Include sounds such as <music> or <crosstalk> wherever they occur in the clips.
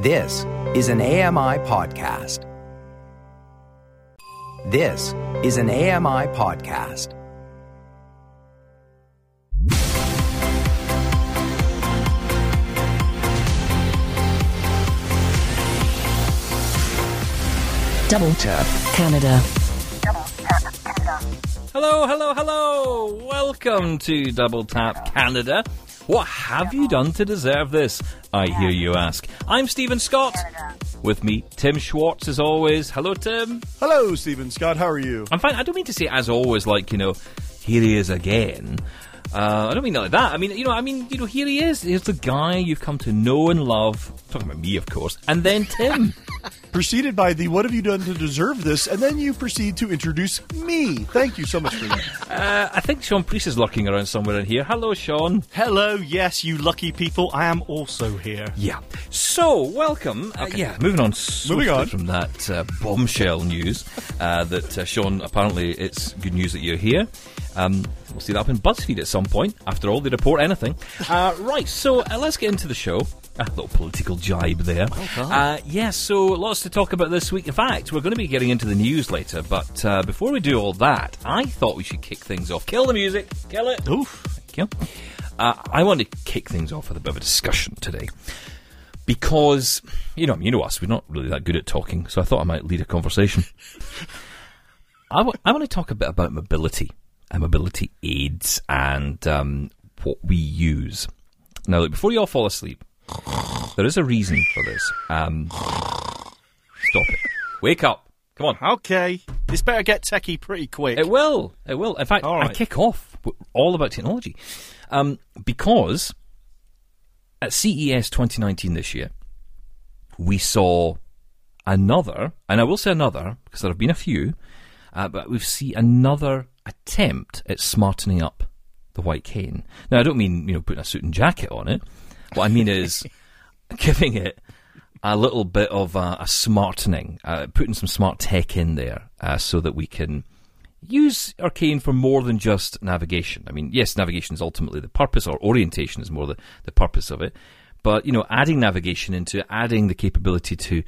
This is an AMI podcast. This is an AMI podcast. Double Tap Canada. Hello, hello, hello! Welcome to Double Tap Canada. What have you done to deserve this? I hear you ask. I'm Stephen Scott. With me, Tim Schwartz, as always. Hello, Tim. Hello, Stephen Scott. How are you? I'm fine. I don't mean to say as always, like, you know, here he is again. Uh, I don't mean like that. I mean, you know, I mean, you know, here he is. Here's the guy you've come to know and love. Talking about me, of course. And then Tim. <laughs> Preceded by the "What have you done to deserve this?" and then you proceed to introduce me. Thank you so much for that. <laughs> Uh, I think Sean Preece is lurking around somewhere in here. Hello, Sean. Hello, yes, you lucky people. I am also here. Yeah. So, welcome. Uh, yeah, moving on. Moving on. from that uh, bombshell news uh, that uh, Sean. Apparently, it's good news that you're here. Um, we'll see that up in BuzzFeed at some point. After all, they report anything. <laughs> Uh, right. So uh, let's get into the show. A little political jibe there. Uh, yeah, so lots to talk about this week. In fact, we're going to be getting into the news later, but uh, before we do all that, I thought we should kick things off. Kill the music. Kill it. Oof. Thank you. Uh, I want to kick things off with a bit of a discussion today because you know, you know us, we're not really that good at talking, so I thought I might lead a conversation. <laughs> I, w- I want to talk a bit about mobility mobility aids and um, what we use. Now, look, before you all fall asleep, there is a reason for this. Um, stop it. Wake up. Come on. Okay, this better get techie pretty quick. It will. It will. In fact, All I kick off all about technology um, because at CES 2019 this year, we saw another, and I will say another because there have been a few, uh, but we've seen another attempt at smartening up the white cane. Now, I don't mean you know putting a suit and jacket on it. What I mean is <laughs> giving it a little bit of a, a smartening, uh, putting some smart tech in there uh, so that we can use our cane for more than just navigation. I mean, yes, navigation is ultimately the purpose, or orientation is more the, the purpose of it. But, you know, adding navigation into it, adding the capability to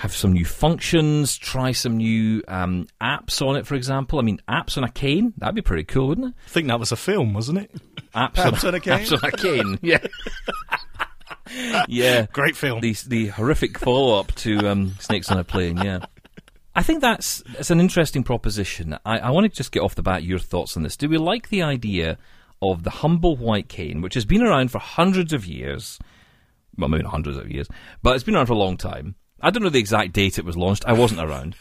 have some new functions, try some new um, apps on it, for example. I mean, apps on a cane, that'd be pretty cool, wouldn't it? I think that was a film, wasn't it? Apps, Apps on a <laughs> cane? Apps on a cane, yeah. yeah. <laughs> Great film. The, the horrific follow up to um, Snakes on a Plane, yeah. I think that's it's an interesting proposition. I, I want to just get off the bat your thoughts on this. Do we like the idea of the humble white cane, which has been around for hundreds of years? Well, maybe not hundreds of years, but it's been around for a long time. I don't know the exact date it was launched. I wasn't around.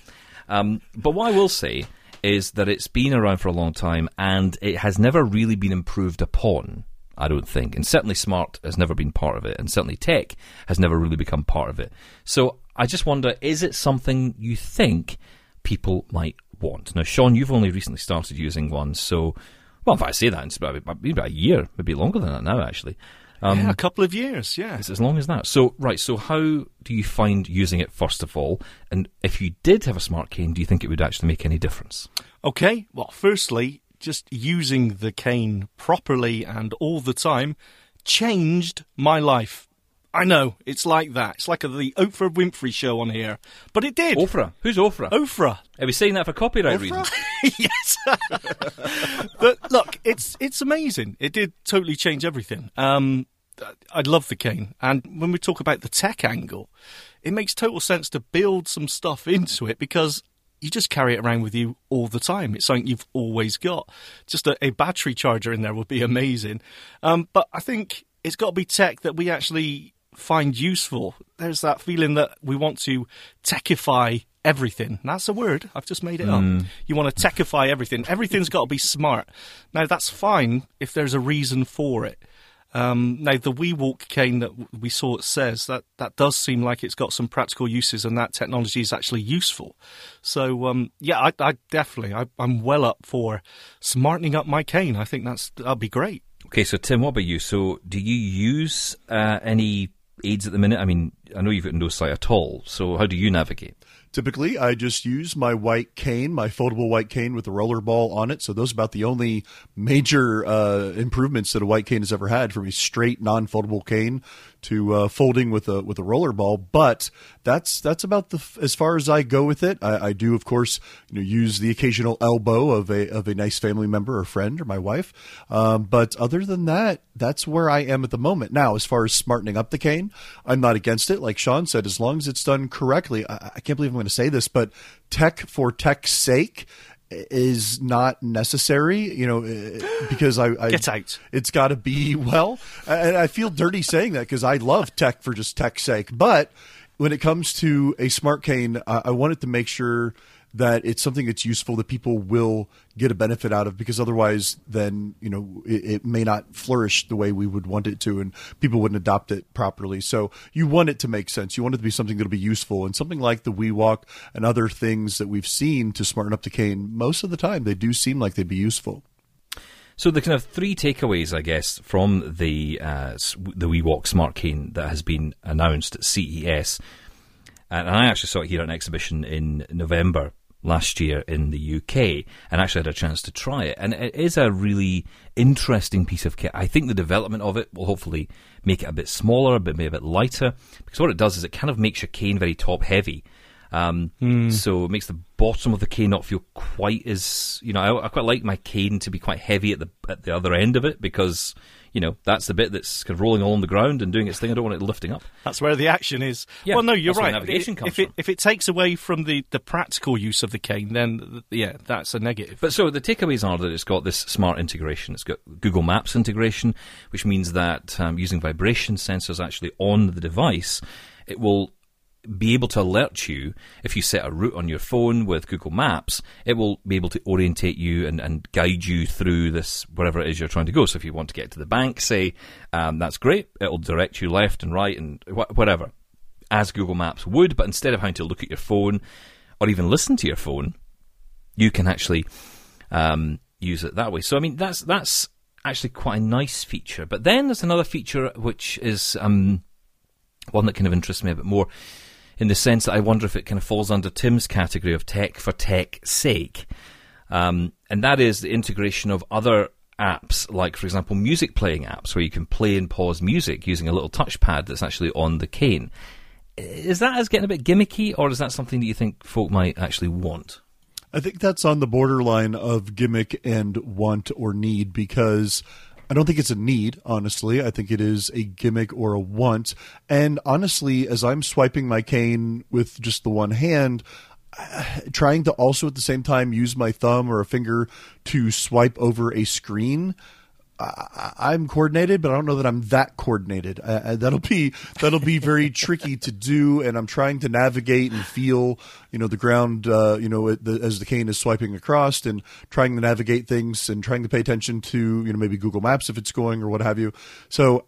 Um, but what I will say is that it's been around for a long time and it has never really been improved upon. I don't think. And certainly smart has never been part of it. And certainly tech has never really become part of it. So I just wonder, is it something you think people might want? Now, Sean, you've only recently started using one. So, well, if I say that, it's about, about a year, maybe longer than that now, actually. Um, yeah, a couple of years, yeah. it's as long as that. So, right, so how do you find using it, first of all? And if you did have a smart cane, do you think it would actually make any difference? Okay, well, firstly, just using the cane properly and all the time changed my life. I know, it's like that. It's like a, the Oprah Winfrey show on here. But it did. Ofra. Who's Ofra? Oprah. Are we saying that for copyright reasons? <laughs> yes. <laughs> but look, it's it's amazing. It did totally change everything. Um, I love the cane, and when we talk about the tech angle, it makes total sense to build some stuff into it because you just carry it around with you all the time. It's something you've always got. Just a, a battery charger in there would be <laughs> amazing. Um, but I think it's got to be tech that we actually find useful. There's that feeling that we want to techify everything. That's a word. I've just made it up. You want to techify everything. Everything's got to be smart. Now that's fine if there's a reason for it. Um, now the WeWalk cane that we saw it says that that does seem like it's got some practical uses and that technology is actually useful. So um, yeah, I, I definitely I, I'm well up for smartening up my cane. I think that's that'd be great. Okay, so Tim, what about you? So, do you use uh, any aids at the minute? I mean, I know you've got no sight at all. So, how do you navigate? Typically, I just use my white cane, my foldable white cane with a roller ball on it. So those are about the only major uh, improvements that a white cane has ever had from a straight non-foldable cane to uh, folding with a with a roller ball. But that's that's about the as far as I go with it. I, I do, of course, you know, use the occasional elbow of a of a nice family member or friend or my wife. Um, but other than that, that's where I am at the moment. Now, as far as smartening up the cane, I'm not against it. Like Sean said, as long as it's done correctly. I, I can't believe I'm going to say this, but tech for tech's sake is not necessary, you know, uh, because I, I Get out. It's got to be well, and I feel dirty saying that because I love tech for just tech's sake. But when it comes to a smart cane, I, I want it to make sure that it's something that's useful that people will get a benefit out of because otherwise then you know it, it, may not flourish the way we would want it to and people wouldn't adopt it properly. So you want it to make sense. You want it to be something that'll be useful. And something like the WeWalk and other things that we've seen to smarten up the cane most of the time they do seem like they'd be useful. So the kind of three takeaways, I guess, from the uh, the WeWalk Smart Cane that has been announced at CES, and I actually saw it here at an exhibition in November last year in the UK and actually had a chance to try it. And it is a really interesting piece of kit. I think the development of it will hopefully make it a bit smaller, but maybe a bit lighter, because what it does is it kind of makes your cane very top heavy. Um, mm. So it makes the bottom of the cane not feel quite as you know. I, I, quite like my cane to be quite heavy at the at the other end of it because you know, that's the bit that's kind of rolling along the ground and doing its thing. I don't want it lifting up. That's where the action is. Yeah, well, no, you're right. navigation it, comes if it, if it takes away from the, the practical use of the cane, then yeah, that's a negative. But so the takeaways are that it's got this smart integration. It's got Google Maps integration, which means that um, using vibration sensors actually on the device, it will be able to alert you if you set a route on your phone with Google Maps. It will be able to orientate you and, and guide you through this wherever it is you're trying to go. So if you want to get to the bank, say, um, that's great. It'll direct you left and right and wh- whatever, as Google Maps would. But instead of having to look at your phone or even listen to your phone, you can actually um, use it that way. So I mean, that's that's actually quite a nice feature. But then there's another feature which is um, one that kind of interests me a bit more in the sense that I wonder if it kind of falls under Tim's category of tech for tech's sake. Um, and that is the integration of other apps, like, for example, music playing apps, where you can play and pause music using a little touchpad that's actually on the cane. Is that as getting a bit gimmicky, or is that something that you think folk might actually want? I think that's on the borderline of gimmick and want or need because I don't think it's a need, honestly. I think it is a gimmick or a want. And honestly, as I'm swiping my cane with just the one hand, <sighs> trying to also at the same time use my thumb or a finger to swipe over a screen I, am coordinated, but I don't know that I'm that coordinated. Uh, that'll be that'll be very <laughs> tricky to do, and I'm trying to navigate and feel, you know, the ground, uh, you know, the, as the cane is swiping across, and trying to navigate things and trying to pay attention to, you know, maybe Google Maps if it's going or what have you. So,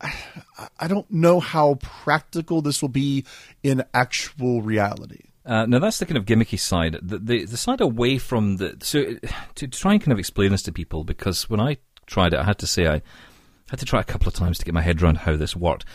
I don't know how practical this will be in actual reality. Uh, now that's the kind of gimmicky side. The, the, the side away from the so to try and kind of explain this to people because when I tried it. I had to say I had to try a couple of times to get my head around how this worked.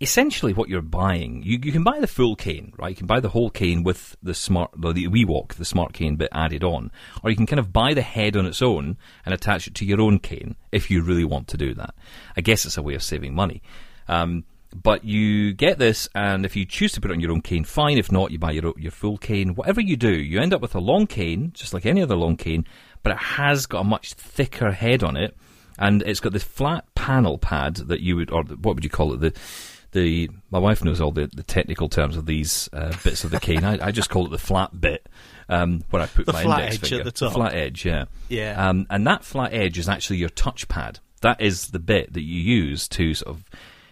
Essentially, what you're buying, you, you can buy the full cane, right? You can buy the whole cane with the smart, the, the WeWalk, the smart cane bit added on, or you can kind of buy the head on its own and attach it to your own cane if you really want to do that. I guess it's a way of saving money. Um, but you get this, and if you choose to put it on your own cane, fine. If not, you buy your your full cane. Whatever you do, you end up with a long cane, just like any other long cane, but it has got a much thicker head on it and it's got this flat panel pad that you would, or what would you call it? The the my wife knows all the, the technical terms of these uh, bits of the cane. I, I, just call it the flat bit um, where I put the my flat index edge finger. at the top. Flat edge, yeah, yeah. Um, and that flat edge is actually your touchpad. That is the bit that you use to sort of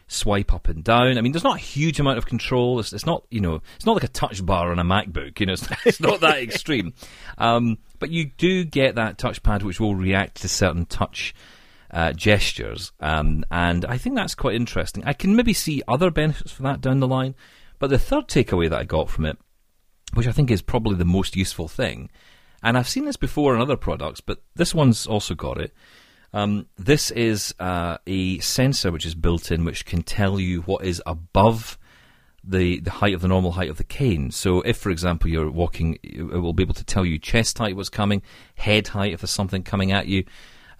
swipe up and down. I mean, there's not a huge amount of control. It's, it's not, you know, it's not like a touch bar on a MacBook. You know, it's, it's not that <laughs> extreme. Um, but you do get that touchpad which will react to certain touch uh, gestures. Um, and I think that's quite interesting. I can maybe see other benefits for that down the line. But the third takeaway that I got from it, which I think is probably the most useful thing, and I've seen this before in other products, but this one's also got it. Um, this is uh, a sensor which is built in, which can tell you what is above the, the height of the normal height of the cane. So if, for example, you're walking, it will be able to tell you chest height was coming, head height if there's something coming at you.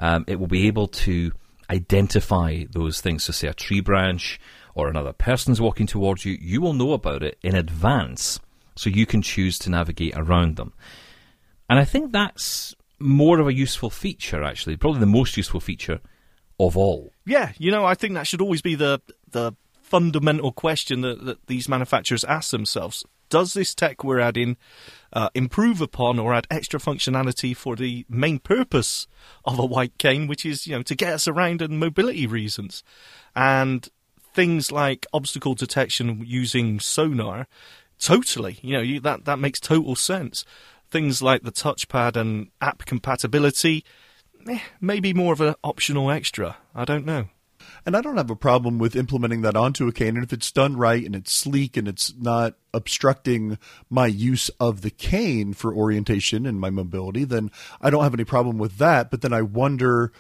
Um, it will be able to identify those things. So say a tree branch or another person's walking towards you, you will know about it in advance so you can choose to navigate around them. And I think that's more of a useful feature, actually, probably the most useful feature of all. Yeah, you know, I think that should always be the the fundamental question that, that these manufacturers ask themselves. Does this tech we're adding uh, improve upon or add extra functionality for the main purpose of a white cane, which is you know to get us around and mobility reasons, and things like obstacle detection using sonar? Totally, you know you, that that makes total sense. Things like the touchpad and app compatibility, eh, maybe more of an optional extra. I don't know. And I don't have a problem with implementing that onto a cane. And if it's done right and it's sleek and it's not obstructing my use of the cane for orientation and my mobility, then I don't have any problem with that. But then I wonder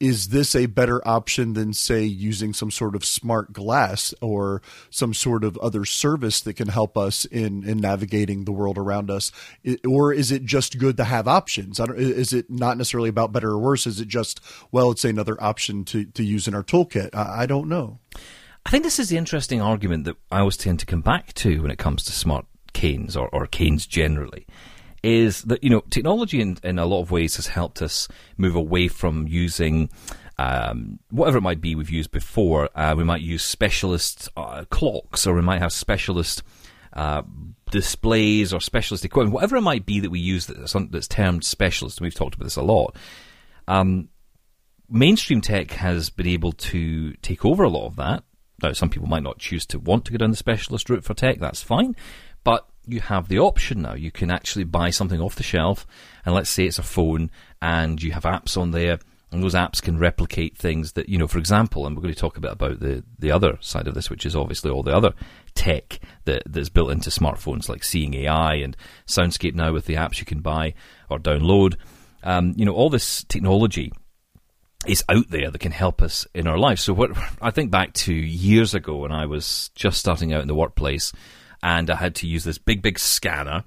is this a better option than say using some sort of smart glass or some sort of other service that can help us in in navigating the world around us? Or is it just good to have options? Is it not necessarily about better or worse? Is it just well it's another option to to use in our toolkit? I, I don't know. I think this is the interesting argument that I always tend to come back to when it comes to smart canes or, or canes generally is that you know technology in, in a lot of ways has helped us move away from using um, whatever it might be we've used before. Uh, we might use specialist uh, clocks, or we might have specialist uh, displays or specialist equipment, whatever it might be that we use that's, that's termed specialist. And we've talked about this a lot. Um, mainstream tech has been able to take over a lot of that. Now, some people might not choose to want to go down the specialist route for tech. That's fine, you have the option now. You can actually buy something off the shelf, and let's say it's a phone, and you have apps on there, and those apps can replicate things that you know. For example, and we're going to talk a bit about the the other side of this, which is obviously all the other tech that that's built into smartphones, like Seeing AI and Soundscape now with the apps you can buy or download. Um, you know, all this technology is out there that can help us in our life. So what <laughs> I think back to years ago when I was just starting out in the workplace and I had to use this big, big scanner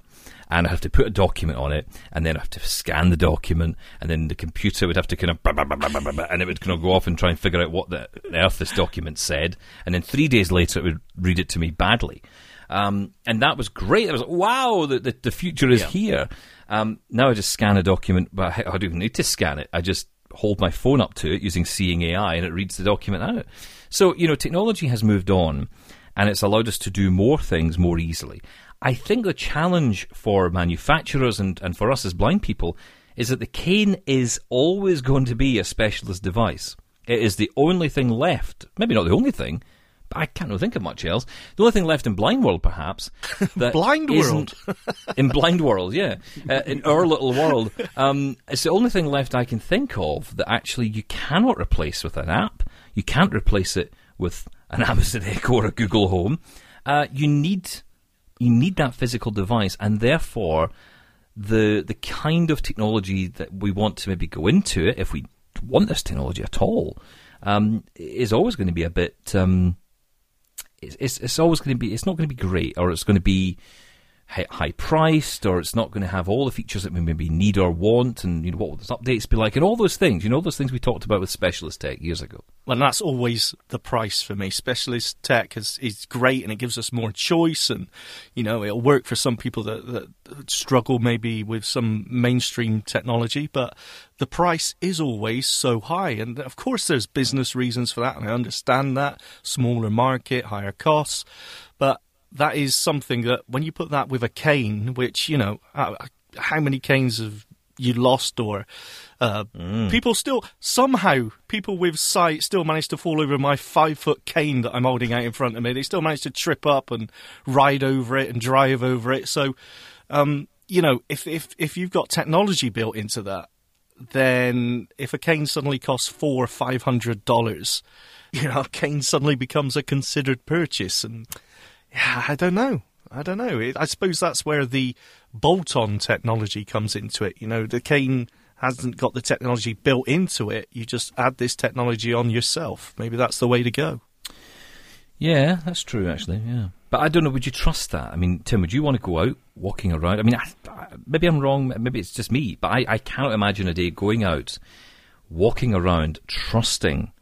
and I have to put a document on it, and then I have to scan the document, and then the computer would have to kind of, and it would kind of go off and try and figure out what the earth this document said, and then three days later it would read it to me badly. Um, and that was great. I was like, wow, the, the, the future is yeah. here. Um, now I just scan a document, but I, I don't even need to scan it. I just hold my phone up to it using Seeing AI, and it reads the document out. So, you know, technology has moved on and it's allowed us to do more things more easily. I think the challenge for manufacturers and, and for us as blind people is that the cane is always going to be a specialist device. It is the only thing left, maybe not the only thing, but I can't think of much else. The only thing left in Blind World, perhaps. <laughs> blind World? <laughs> in Blind World, yeah. Uh, in our little world. Um, it's the only thing left I can think of that actually you cannot replace with an app. You can't replace it with an <laughs> Amazon Echo or a Google Home. Uh, you need you need that physical device, and therefore the the kind of technology that we want to maybe go into it, if we want this technology at all, um, is always going to be a bit. Um, it's, it's always going to be. It's not going to be great, or it's going to be high priced or it's not going to have all the features that we maybe need or want and you know what will those updates be like and all those things you know those things we talked about with specialist tech years ago. Well that's always the price for me. Specialist tech is, is great and it gives us more choice and you know it'll work for some people that, that struggle maybe with some mainstream technology but the price is always so high. And of course there's business reasons for that and i understand that. Smaller market higher costs that is something that when you put that with a cane, which you know, uh, how many canes have you lost, or uh, mm. people still somehow people with sight still manage to fall over my five foot cane that I'm holding out in front of me. They still manage to trip up and ride over it and drive over it. So, um, you know, if if if you've got technology built into that, then if a cane suddenly costs four or five hundred dollars, <laughs> you know, a cane suddenly becomes a considered purchase and yeah, I don't know. I don't know. I suppose that's where the bolt-on technology comes into it. You know, the cane hasn't got the technology built into it. You just add this technology on yourself. Maybe that's the way to go. Yeah, that's true. Actually, yeah. But I don't know. Would you trust that? I mean, Tim, would you want to go out walking around? I mean, I, maybe I'm wrong. Maybe it's just me, but I, I cannot imagine a day going out, walking around, trusting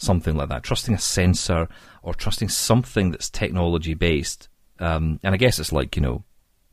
something like that, trusting a sensor or trusting something that's technology based. Um, and I guess it's like you know,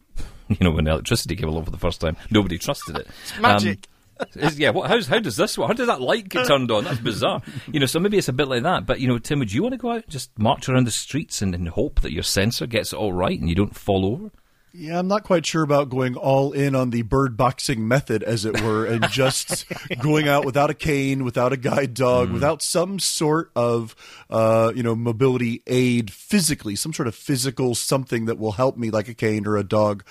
<laughs> you know, when electricity came along for the first time, nobody trusted it. It's magic. Is- yeah, what, how's, how does this? How does that light get turned on? That's bizarre. You know, so maybe it's a bit like that. But, you know, Tim, would you want to go out and just march around the streets and, and hope that your sensor gets it all right and you don't fall over? Yeah, I'm not quite sure about going all in on the bird boxing method, as it were, and <laughs> just going out without a cane, without a guide dog, without some sort of, uh, you know, mobility aid physically, some sort of physical something that will help me, like a cane or a dog,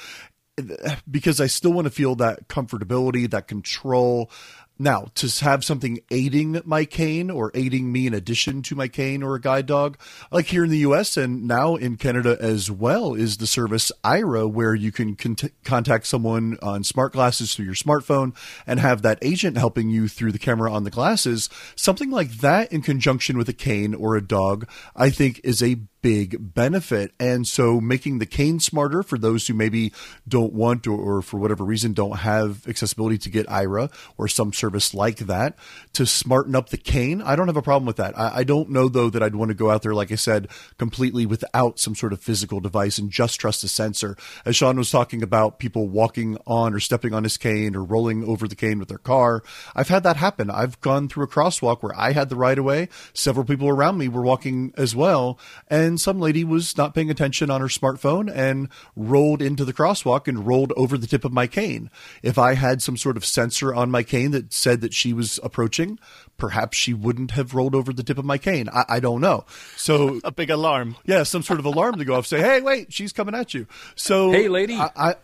because I still want to feel that comfortability, that control. Now, to have something aiding my cane or aiding me in addition to my cane or a guide dog, like here in the US and now in Canada as well, is the service Aira, where you can cont- contact someone on smart glasses through your smartphone and have that agent helping you through the camera on the glasses. Something like that in conjunction with a cane or a dog, I think is a big benefit. And so making the cane smarter for those who maybe don't want or, or, for whatever reason don't have accessibility to get Aira or some service like that to smarten up the cane. I don't have a problem with that. I, I don't know though that I'd want to go out there, like I said, completely without some sort of physical device and just trust a sensor. As Sean was talking about people walking on or stepping on his cane or rolling over the cane with their car. I've had that happen. I've gone through a crosswalk where I had the right of way. Several people around me were walking as well. And some lady was not paying attention on her smartphone and rolled into the crosswalk and rolled over the tip of my cane. If I had some sort of sensor on my cane that said that she was approaching, perhaps she wouldn't have rolled over the tip of my cane. I, I don't know. So <laughs> A big alarm. yeah, some sort of alarm to go off, say, "Hey, wait, she's coming at you." So, Hey, lady. I, I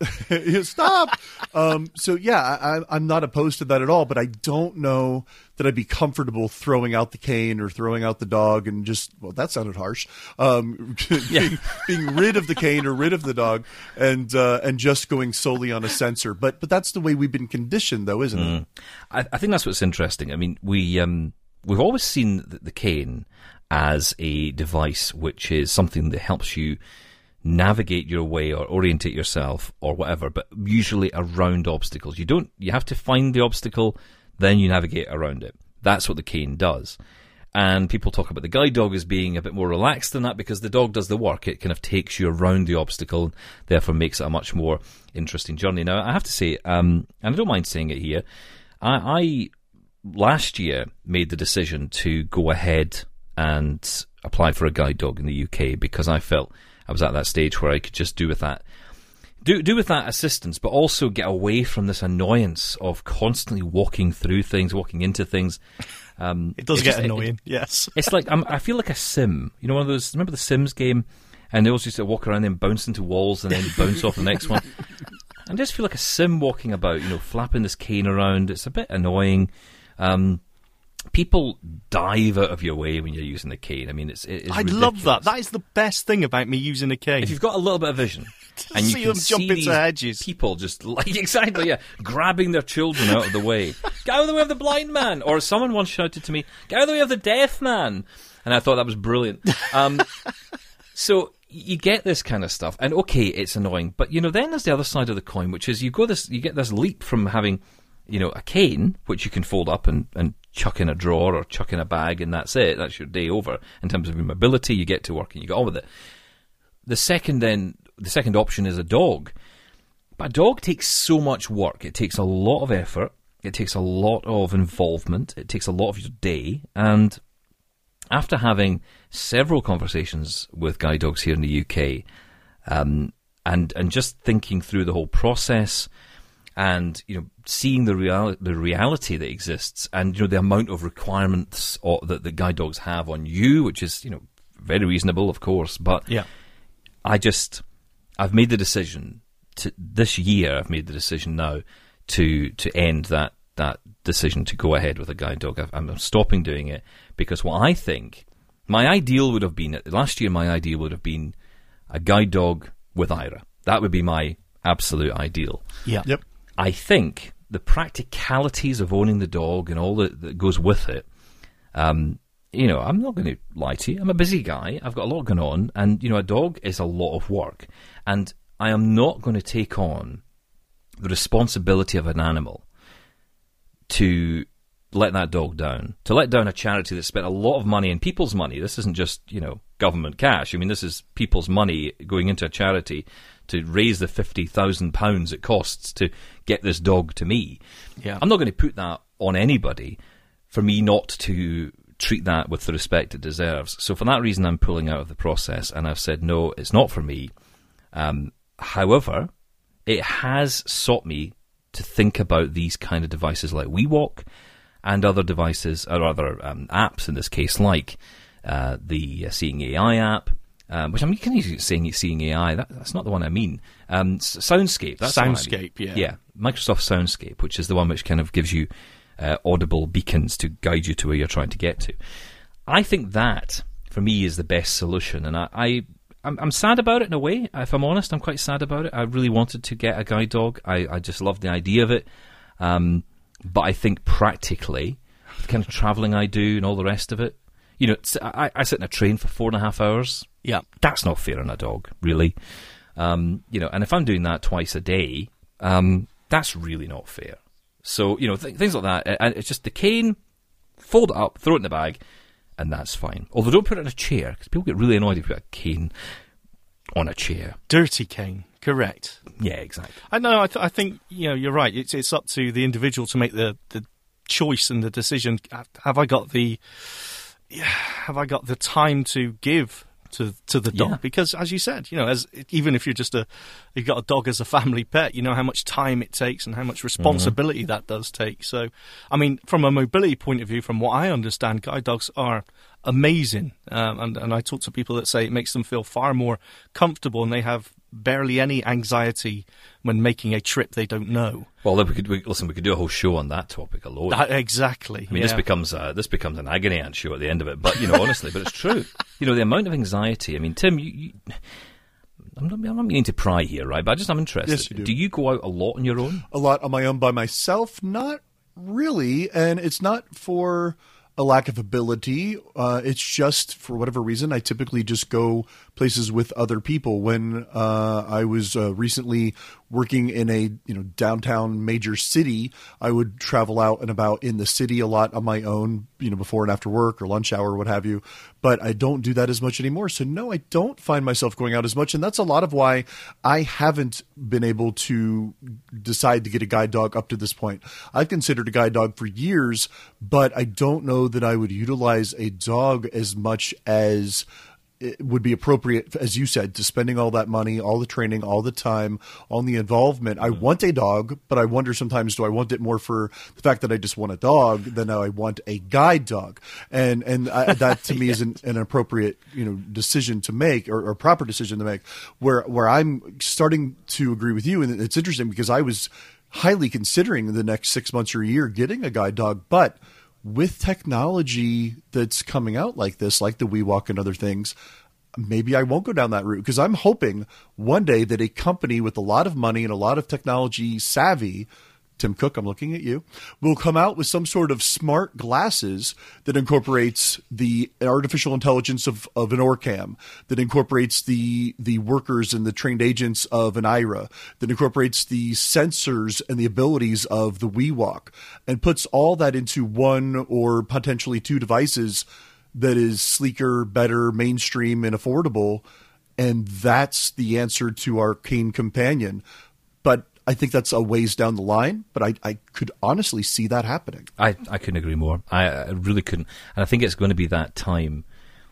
<laughs> stop. um, so yeah, I, I'm not opposed to that at all, but I don't know that I'd be comfortable throwing out the cane or throwing out the dog and just well, that sounded harsh. Um, <laughs> being, being rid of the cane or rid of the dog and uh, and just going solely on a sensor. But but that's the way we've been conditioned, though, isn't it? I, I think that's what's interesting. I mean, we um, we've always seen the, the cane as a device which is something that helps you navigate your way or orientate yourself or whatever, but usually around obstacles. You don't. You have to find the obstacle, then you navigate around it. That's what the cane does. And people talk about the guide dog as being a bit more relaxed than that because the dog does the work. It kind of takes you around the obstacle, therefore makes it a much more interesting journey. Now, I have to say, um, and I don't mind saying it here, I, I last year made the decision to go ahead and apply for a guide dog in the UK because I felt I was at that stage where I could just do with that do do with that assistance, but also get away from this annoyance of constantly walking through things, walking into things. Um, <laughs> It does get just- it- annoying. yes. <laughs> it's like I'm, I feel like a sim. You know, one of those. Remember the Sims game, and they always used to walk around and bounce into walls and then bounce off the next one. <laughs> I just feel like a sim walking about. You know, flapping this cane around. It's a bit annoying. Um, people dive out of your way when you're using the cane. I mean, it's. It is I love that. That is the best thing about me using a cane. If you've got a little bit of vision, <laughs> and you see can them jump see into hedges. people just <laughs> like exactly, yeah, grabbing their children out of the way. <laughs> Get out of the way of the blind man, or someone once shouted to me, "Get out of the way of the deaf man," and I thought that was brilliant. Um, so you get this kind of stuff, and okay, it's annoying, but you know, then there's the other side of the coin, which is you go this, you get this leap from having, you know, a cane which you can fold up and and chuck in a drawer or chuck in a bag, and that's it. That's your day over in terms of your mobility. You get to work and you get on with it. The second then, the second option is a dog. But a dog takes so much work. It takes a lot of effort. It takes a lot of involvement. It takes a lot of your day. And after having several conversations with guide dogs here in the UK, um, and and just thinking through the whole process, and you know seeing the real the reality that exists, and you know the amount of requirements or, that the guide dogs have on you, which is you know very reasonable, of course, but yeah. I just I've made the decision to this year. I've made the decision now to to end that that decision to go ahead with a guide dog. I've, I'm stopping doing it because what I think my ideal would have been last year. My ideal would have been a guide dog with Aira. That would be my absolute ideal. Yeah. Yep. I think the practicalities of owning the dog and all that, that goes with it, um, you know, I'm not going to lie to you. I'm a busy guy. I've got a lot going on, and you know, a dog is a lot of work, and I am not going to take on the responsibility of an animal to let that dog down, to let down a charity that spent a lot of money and people's money. This isn't just you know government cash. I mean, this is people's money going into a charity to raise the fifty thousand pounds it costs to get this dog to me. Yeah. I'm not going to put that on anybody for me not to treat that with the respect it deserves. So for that reason, I'm pulling out of the process, and I've said no, it's not for me. Um, however, it has sought me to think about these kind of devices like WeWalk and other devices or other um, apps in this case, like uh, the uh, Seeing AI app. Um, which I'm kind of saying Seeing AI. That, that's not the one I mean. Um, Soundscape. That's one I mean. Soundscape, yeah. Yeah, Microsoft Soundscape, which is the one which kind of gives you uh, audible beacons to guide you to where you're trying to get to. I think that for me is the best solution, and I, I I'm, I'm sad about it in a way. If I'm honest, I'm quite sad about it. I really wanted to get a guide dog. I, I just loved the idea of it, um, but I think practically, the kind of travelling I do and all the rest of it, you know, I, I sit in a train for four and a half hours. Yeah. That's not fair on a dog, really. Um, you know, and if I'm doing that twice a day, um, that's really not fair. So you know, th- things like that. And it's just the cane, fold it up, throw it in the bag, and that's fine. Although don't put it in a chair because people get really annoyed if you put a cane on a chair. Dirty cane, correct. Yeah, exactly. I know. I, th- I think you know you're right. It's it's up to the individual to make the, the choice and the decision. Have I got the yeah, <sighs> have I got the time to give to to the dog? Yeah. Because as you said, you know, as even if you're just a you've got a dog as a family pet, you know how much time it takes and how much responsibility that does take. So, I mean, from a mobility point of view, from what I understand, guide dogs are amazing, um, and and I talk to people that say it makes them feel far more comfortable and they have barely any anxiety when making a trip they don't know. Well, we could we, listen. We could do a whole show on that topic alone. That, exactly. I mean, this becomes uh, this becomes an agony aunt show at the end of it. But you know, honestly, but it's true. <laughs> You know, the amount of anxiety. I mean, Tim, you. you I'm not, I'm not meaning to pry here, right? But I just I'm interested. Yes, you do. do you go out a lot on your own? a lot on my own by myself not really and it's not for a lack of ability uh, it's just for whatever reason i typically just go places with other people. When uh, i was uh, recently working in a you know downtown major city i would travel out and about in the city a lot on my own you know before and after work or lunch hour or what have you. But i don't do that as much anymore. So no i don't find myself going out as much. And that's a lot of why i haven't been able to decide to get a guide dog up to this point. I've considered a guide dog for years but i don't know that i would utilize a dog as much as it would be appropriate, as you said, to spending all that money, all the training, all the time, all the involvement. I want a dog, but I wonder sometimes do I want it more for the fact that I just want a dog than I want a guide dog, and and I, <laughs> that to me is an, an appropriate you know decision to make or, or proper decision to make. Where where I'm starting to agree with you, and it's interesting because I was highly considering the next six months or a year getting a guide dog, but with technology that's coming out like this, like the WeWalk and other things, maybe I won't go down that route because I'm hoping one day that a company with a lot of money and a lot of technology savvy, Tim Cook, I'm looking at you, will come out with some sort of smart glasses that incorporates the artificial intelligence of, of an OrCam, that incorporates the the workers and the trained agents of an Aira, that incorporates the sensors and the abilities of the WeWalk, and puts all that into one or potentially two devices that is sleeker, better, mainstream, and affordable. And that's the answer to our cane companion. I think that's a ways down the line, but I, I could honestly see that happening. I, I couldn't agree more. I, I really couldn't. And I think it's going to be that time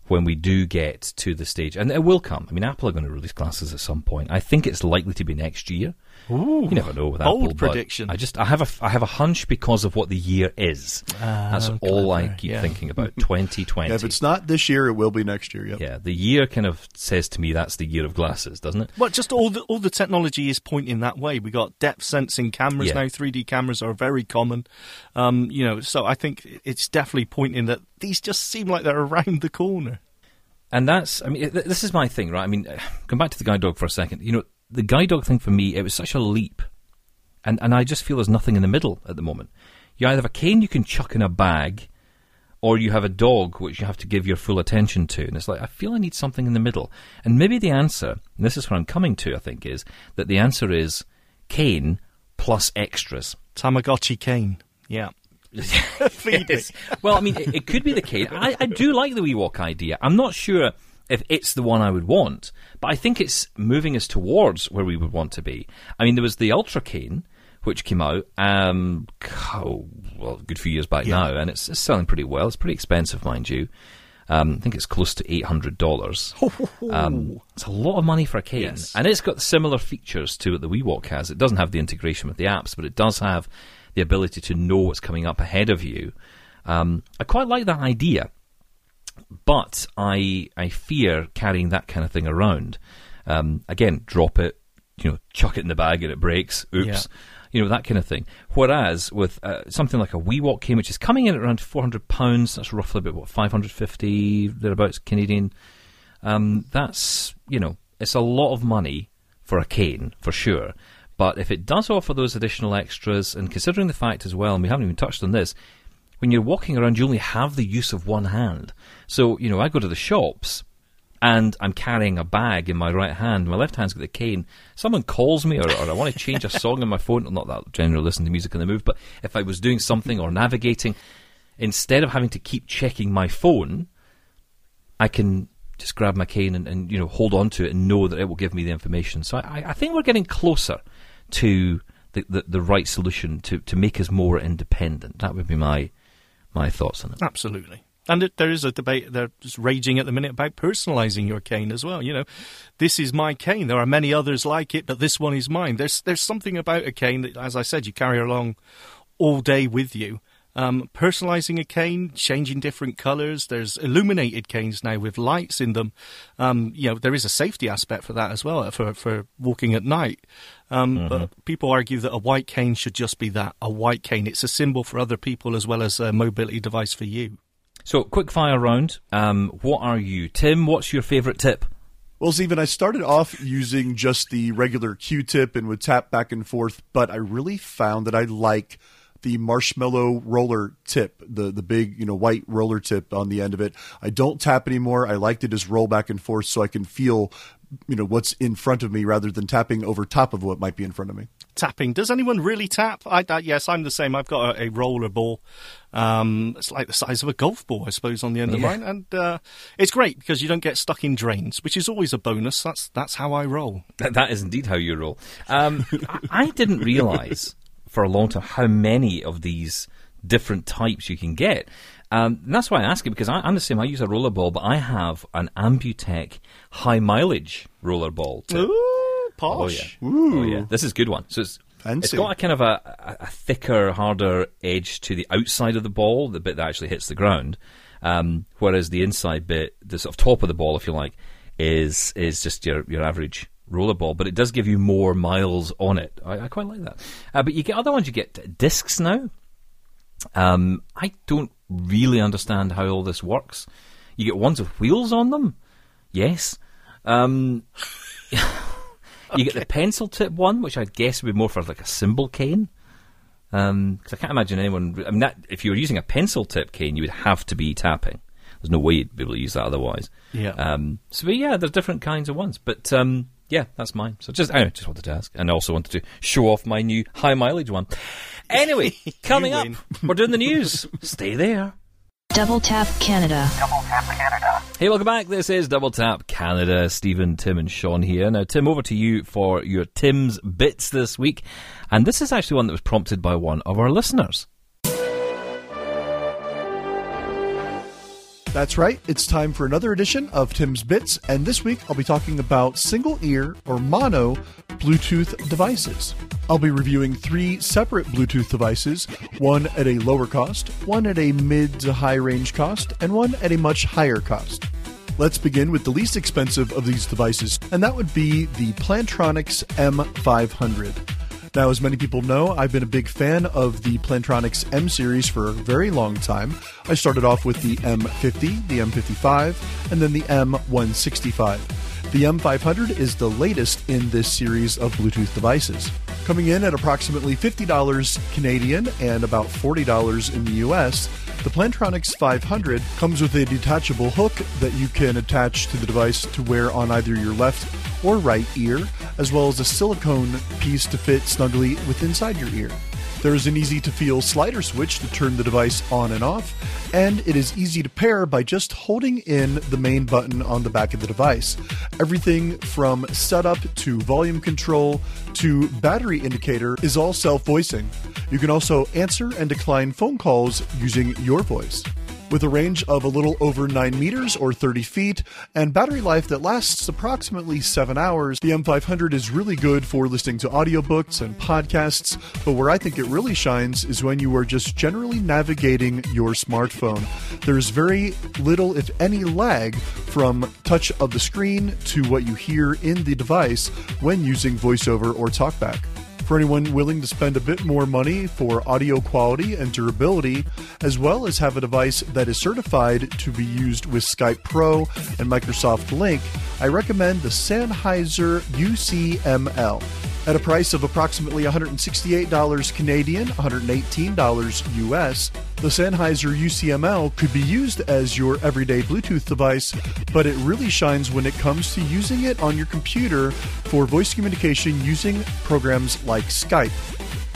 when we do get to the stage, and it will come. I mean, Apple are going to release glasses at some point. I think it's likely to be next year. Ooh, You never know with bold Apple. but prediction. I just I have a I have a hunch because of what the year is. That's all I keep yeah. thinking about. <laughs> 2020. Yeah, if it's not this year, it will be next year. Yep. Yeah, the year kind of says to me that's the year of glasses, doesn't it? Well, just all the all the technology is pointing that way. We got depth sensing cameras Yeah. now. 3D cameras are very common. Um, you know, so I think it's definitely pointing that these just seem like they're around the corner. And that's, I mean, this is my thing, right? I mean, <sighs> come back to the guide dog for a second. You know, the guide dog thing for me, it was such a leap. And, and I just feel there's nothing in the middle at the moment. You either have a cane you can chuck in a bag, or you have a dog which you have to give your full attention to. And it's like, I feel I need something in the middle. And maybe the answer, and this is what I'm coming to, I think, is that the answer is cane plus extras. Tamagotchi cane. Yeah. <laughs> <laughs> Feed. Yes. Well, I mean, it, it could be the cane. I, I do like the WeWalk idea. I'm not sure if it's the one I would want, but I think it's moving us towards where we would want to be. I mean, there was the Ultra cane, which came out, um, oh, well, a good few years back Yeah. now, and it's, it's selling pretty well. It's pretty expensive, mind you. Um, I think it's close to eight hundred dollars. <laughs> Um, it's a lot of money for a cane, Yes. and it's got similar features to what the WeWalk has. It doesn't have the integration with the apps, but it does have the ability to know what's coming up ahead of you. Um, I quite like that idea, but I I fear carrying that kind of thing around. Um, again, drop it, you know, chuck it in the bag and it breaks. Oops. Yeah. You know that kind of thing. Whereas with uh, something like a WeWalk cane, which is coming in at around four hundred pounds, that's roughly about what five hundred fifty thereabouts Canadian. Um, that's you know, it's a lot of money for a cane for sure. But if it does offer those additional extras, and considering the fact as well, and we haven't even touched on this, when you're walking around, you only have the use of one hand. So you know, I go to the shops. And I'm carrying a bag in my right hand. My left hand's got the cane. Someone calls me, or, or I want to change a song on my phone. I'm not that generally listen to music on the move, but if I was doing something or navigating, instead of having to keep checking my phone, I can just grab my cane and, and you know hold on to it and know that it will give me the information. So I, I think we're getting closer to the, the, the right solution to, to make us more independent. That would be my my thoughts on it. Absolutely. And there is a debate that's raging at the minute about personalising your cane as well. You know, this is my cane. There are many others like it, but this one is mine. There's there's something about a cane that, as I said, you carry along all day with you. Um, personalising a cane, changing different colours. There's illuminated canes now with lights in them. Um, you know, there is a safety aspect for that as well for for walking at night. Um, But people argue that a white cane should just be that a white cane. It's a symbol for other people as well as a mobility device for you. So quick fire round. Um, what are you, Tim? What's your favourite tip? Well, Stephen, I started off using just the regular Q-tip and would tap back and forth, but I really found that I like the marshmallow roller tip, the the big you know white roller tip on the end of it. I don't tap anymore. I like to just roll back and forth so I can feel you know what's in front of me rather than tapping over top of what might be in front of me. tapping. Does anyone really tap? I, I, yes, I'm the same. I've got a, a roller ball. Um, it's like the size of a golf ball, I suppose, on the end of mine, and uh, it's great because you don't get stuck in drains, which is always a bonus. That's that's how I roll. That, that is indeed how you roll. Um, <laughs> I, I didn't realise for a long time how many of these different types you can get. Um, and that's why I ask it because I, I'm the same. I use a rollerball, but I have an Ambutech high mileage rollerball. tip. Ooh, Oh posh. yeah. Oh yeah. This is a good one. So it's it's Fancy. got a kind of a, a, a thicker, harder edge to the outside of the ball, the bit that actually hits the ground. Um, whereas the inside bit, the sort of top of the ball, if you like, is is just your your average roller ball, but it does give you more miles on it. I, I quite like that. Uh, but you get other ones. You get discs now. Um, I don't really understand how all this works. You get ones with wheels on them. Yes. Um, <laughs> you get the pencil tip one, which I guess would be more for like a symbol cane. Because I can't imagine anyone. I mean, that, if you were using a pencil tip cane, you would have to be tapping. There's no way you'd be able to use that otherwise. Yeah. Um, so but yeah, there's different kinds of ones, but um, yeah, that's mine. So just I just wanted to ask, and I also wanted to show off my new high mileage one. Anyway, <laughs> coming up, <laughs> we're doing the news. Stay there. Double Tap Canada. Double Tap Canada. Hey, welcome back. This is Double Tap Canada. Stephen, Tim, and Sean here. Now, Tim, over to you for your Tim's bits this week, and this is actually one that was prompted by one of our listeners. That's right. It's time for another edition of Tim's Bits, and this week I'll be talking about single ear or mono Bluetooth devices. I'll be reviewing three separate Bluetooth devices, one at a lower cost, one at a mid to high range cost, and one at a much higher cost. Let's begin with the least expensive of these devices, and that would be the Plantronics M500. Now, as many people know, I've been a big fan of the Plantronics M series for a very long time. I started off with the M50, the M55, and then the M165. The M500 is the latest in this series of Bluetooth devices. Coming in at approximately $50 Canadian and about $40 in the US, The Plantronics 500 comes with a detachable hook that you can attach to the device to wear on either your left or right ear, as well as a silicone piece to fit snugly with inside your ear. There is an easy to feel slider switch to turn the device on and off, and it is easy to pair by just holding in the main button on the back of the device. Everything from setup to volume control to battery indicator is all self voicing. You can also answer and decline phone calls using your voice. With a range of a little over 9 meters or 30 feet and battery life that lasts approximately 7 hours, the M500 is really good for listening to audiobooks and podcasts. But where I think it really shines is when you are just generally navigating your smartphone. There's very little, if any, lag from touch of the screen to what you hear in the device when using VoiceOver or TalkBack. For anyone willing to spend a bit more money for audio quality and durability, as well as have a device that is certified to be used with Skype Pro and Microsoft Lync, I recommend the Sennheiser UCML. At a price of approximately $168 Canadian, $118 US, the Sennheiser UCML could be used as your everyday Bluetooth device, but it really shines when it comes to using it on your computer for voice communication using programs like Skype.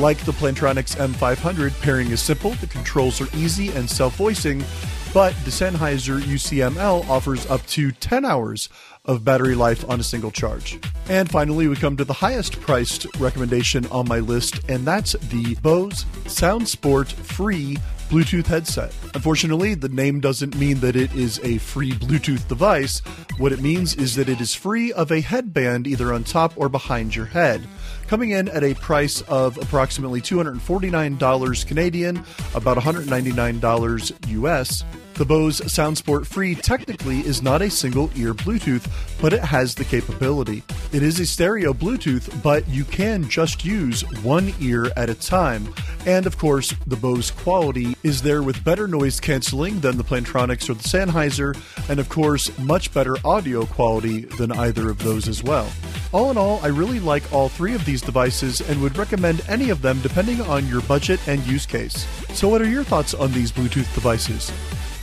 Like the Plantronics M500, pairing is simple, the controls are easy and self voicing, but the Sennheiser UCML offers up to 10 hours of battery life on a single charge. And finally, we come to the highest priced recommendation on my list, and that's the Bose SoundSport Free Bluetooth headset. Unfortunately, the name doesn't mean that it is a free Bluetooth device. What it means is that it is free of a headband either on top or behind your head. Coming in at a price of approximately $249 Canadian, about $199 US. The Bose SoundSport Free technically is not a single ear Bluetooth, but it has the capability. It is a stereo Bluetooth, but you can just use one ear at a time. And of course, the Bose quality is there with better noise canceling than the Plantronics or the Sennheiser, and of course, much better audio quality than either of those as well. All in all, I really like all three of these devices and would recommend any of them depending on your budget and use case. So, what are your thoughts on these Bluetooth devices?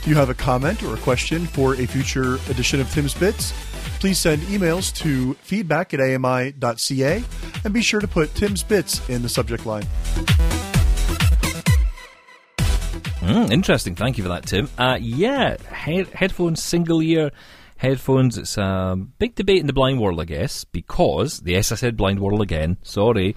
Do you have a comment or a question for a future edition of Tim's Bits? Please send emails to feedback at ami.ca and be sure to put Tim's Bits in the subject line. Mm, interesting. Thank you for that, Tim. Uh, yeah, head- headphones, single ear headphones. It's a big debate in the blind world, I guess, because, yes, I said blind world again. Sorry.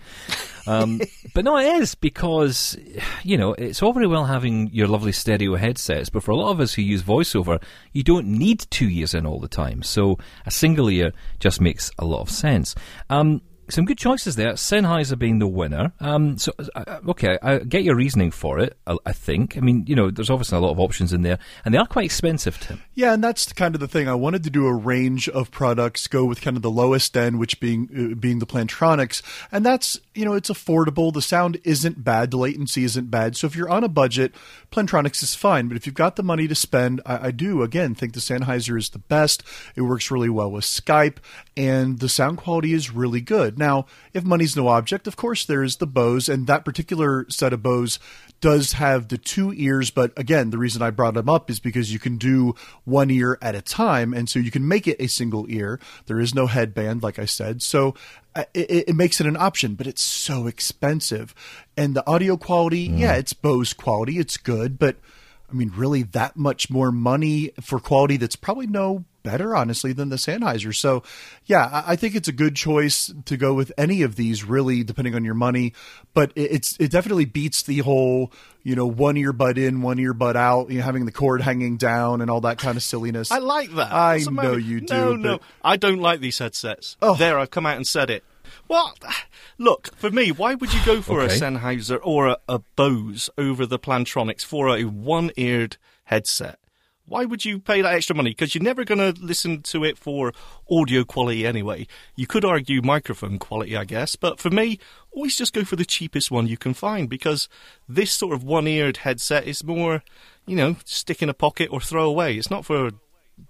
Um, but no, it is because, you know, it's all very well having your lovely stereo headsets, but for a lot of us who use voiceover, you don't need two ears in all the time. So a single ear just makes a lot of sense. Um, some good choices there. Sennheiser being the winner. Um, so, uh, okay, I get your reasoning for it. I, I, think. I mean, you know, there's obviously a lot of options in there, and they are quite expensive, Tim. Yeah, and that's kind of the thing. I wanted to do a range of products, go with kind of the lowest end, which being uh, being the Plantronics, and that's you know, it's affordable. The sound isn't bad. The latency isn't bad. So if you're on a budget, Plantronics is fine. But if you've got the money to spend, I, I do again think the Sennheiser is the best. It works really well with Skype, and the sound quality is really good. Now, if money's no object, of course there's the Bose, and that particular set of Bose does have the two ears, but again, the reason I brought them up is because you can do one ear at a time, and so you can make it a single ear. There is no headband, like I said, so uh, it, it makes it an option, but it's so expensive. And the audio quality, mm. yeah, it's Bose quality, it's good, but I mean, really, that much more money for quality that's probably no better, honestly, than the Sennheiser. So, yeah, I think it's a good choice to go with any of these, really, depending on your money. But it's it definitely beats the whole, you know, one earbud in, one earbud out, you know, having the cord hanging down and all that kind of silliness. I like that. I know you do. No, no, I don't like these headsets. Oh. There, I've come out and said it. Well, look, for me, why would you go for okay. a Sennheiser or a, a Bose over the Plantronics for a one-eared headset? Why would you pay that extra money? Because you're never going to listen to it for audio quality anyway. You could argue microphone quality, I guess, but for me, always just go for the cheapest one you can find because this sort of one eared headset is more, you know, stick in a pocket or throw away. It's not for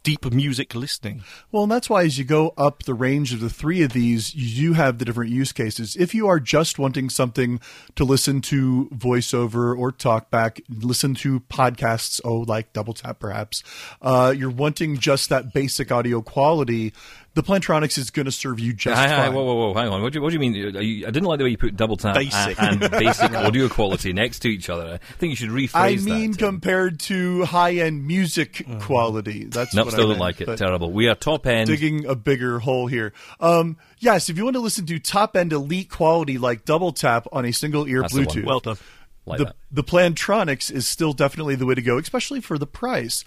deep music listening. Well, and that's why as you go up the range of the three of these, you do have the different use cases. If you are just wanting something to listen to voiceover or talkback, listen to podcasts, oh, like Double Tap perhaps, uh, you're wanting just that basic audio quality, the Plantronics is going to serve you just Hi, hi, fine. whoa, whoa, whoa, hang on. What do you, what do you mean? You, I didn't like the way you put double tap Basic. and, and <laughs> basic audio quality next to each other. I think you should rephrase I that. mean, Tim. compared to high-end music quality. That's Nope, what still I don't like it. but- Terrible. We are top end. digging a bigger hole here. Um, yes, if you want to listen to top end elite quality like double tap on a single ear That's the. Bluetooth, Well done. like the that. the Plantronics is still definitely the way to go, especially for the price.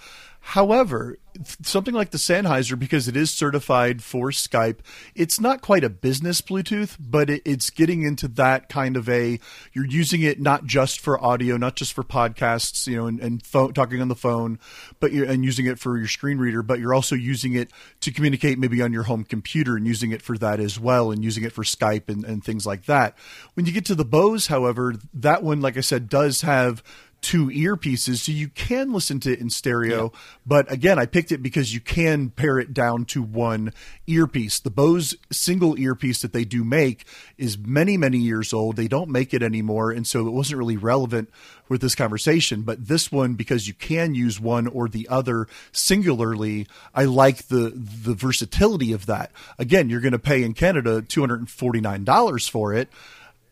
However, something like the Sennheiser, because it is certified for Skype, it's not quite a business Bluetooth, but it, it's getting into that kind of a. You're using it not just for audio, not just for podcasts, you know, and, and phone, talking on the phone, but you're and using it for your screen reader, but you're also using it to communicate maybe on your home computer and using it for that as well, and using it for Skype and, and things like that. When you get to the Bose, however, that one, like I said, does have two earpieces so you can listen to it in stereo. But again i picked it because you can pare it down to one earpiece. The bose single earpiece that they do make is many many years old. They don't make it anymore and so it wasn't really relevant with this conversation. But this one because you can use one or the other singularly i like the the versatility of that. Again you're going to pay in canada $249 for it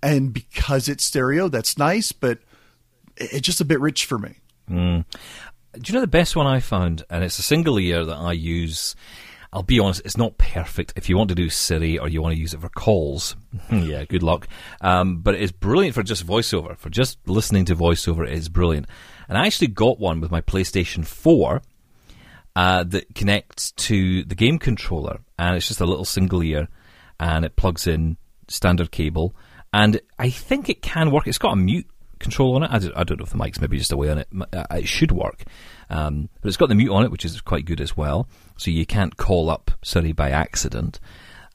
and because it's stereo that's nice but it's just a bit rich for me. Do you know the best one I found? And it's a single ear that I use. I'll be honest, it's not perfect. If you want to do Siri or you want to use it for calls, <laughs> yeah, good luck. Um, but it is brilliant for just voiceover. For just listening to voiceover, it is brilliant. And I actually got one with my PlayStation 4 uh, that connects to the game controller, and it's just a little single ear, and it plugs in standard cable, and I think it can work. It's got a mute control on it. I don't, I don't know if the mic's maybe just away on it. Uh, It should work, um, but it's got the mute on it, which is quite good as well. So you can't call up Siri by accident.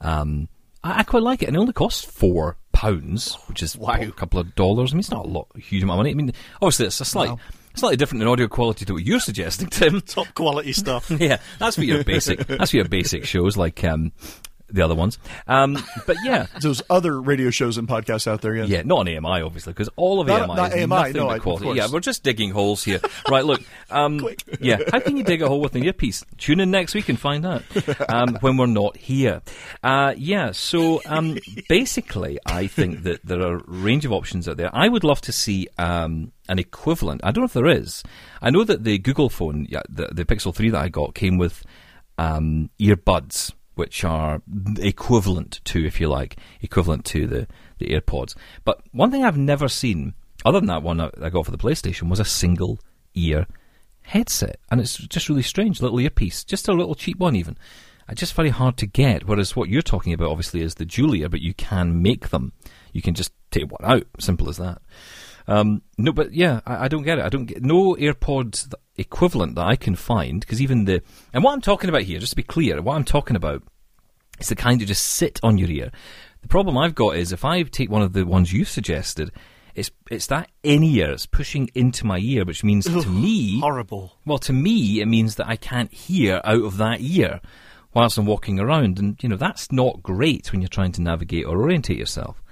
Um, I, I quite like it, and it only costs four pounds, which is what, a couple of dollars. I mean, it's not a lot, a huge amount of money. I mean, obviously it's a slight, slightly different in audio quality to what you're suggesting, Tim. <laughs> Top quality stuff. <laughs> yeah, that's for your basic. That's for your basic shows like um, the other ones. Um, but yeah, <laughs> there's other radio shows and podcasts out there, yeah. yeah, not on AMI obviously because all of Not- AMI not is AMI, nothing no, but quality. course. Yeah, we're just digging holes here. right, look. <laughs> Um, yeah, how can you dig a hole with an earpiece? Tune in next week and find out um, <laughs> when we're not here. Uh, yeah, so um, basically, I think that there are a range of options out there. I would love to see um, an equivalent. I don't know if there is. I know that the Google phone, yeah, the, the Pixel 3 that I got, came with um, earbuds, which are equivalent to, if you like, equivalent to the, the AirPods. But one thing I've never seen, other than that one I got for the PlayStation, was a single ear headset. And it's just really strange, little earpiece, just a little cheap one even. Uh, just very hard to get. Whereas what you're talking about, obviously, is the Julia, but you can make them. You can just take one out. Simple as that. Um, no, but yeah, I, I don't get it. I don't get no AirPods th- equivalent that I can find because even the and what I'm talking about here, just to be clear, what I'm talking about is the kind that just sit on your ear. The problem I've got is if I take one of the ones you've suggested, it's it's that in ear, it's pushing into my ear, which means to me, Horrible. well, to me, it means that I can't hear out of that ear whilst I'm walking around, and you know that's not great when you're trying to navigate or orientate yourself.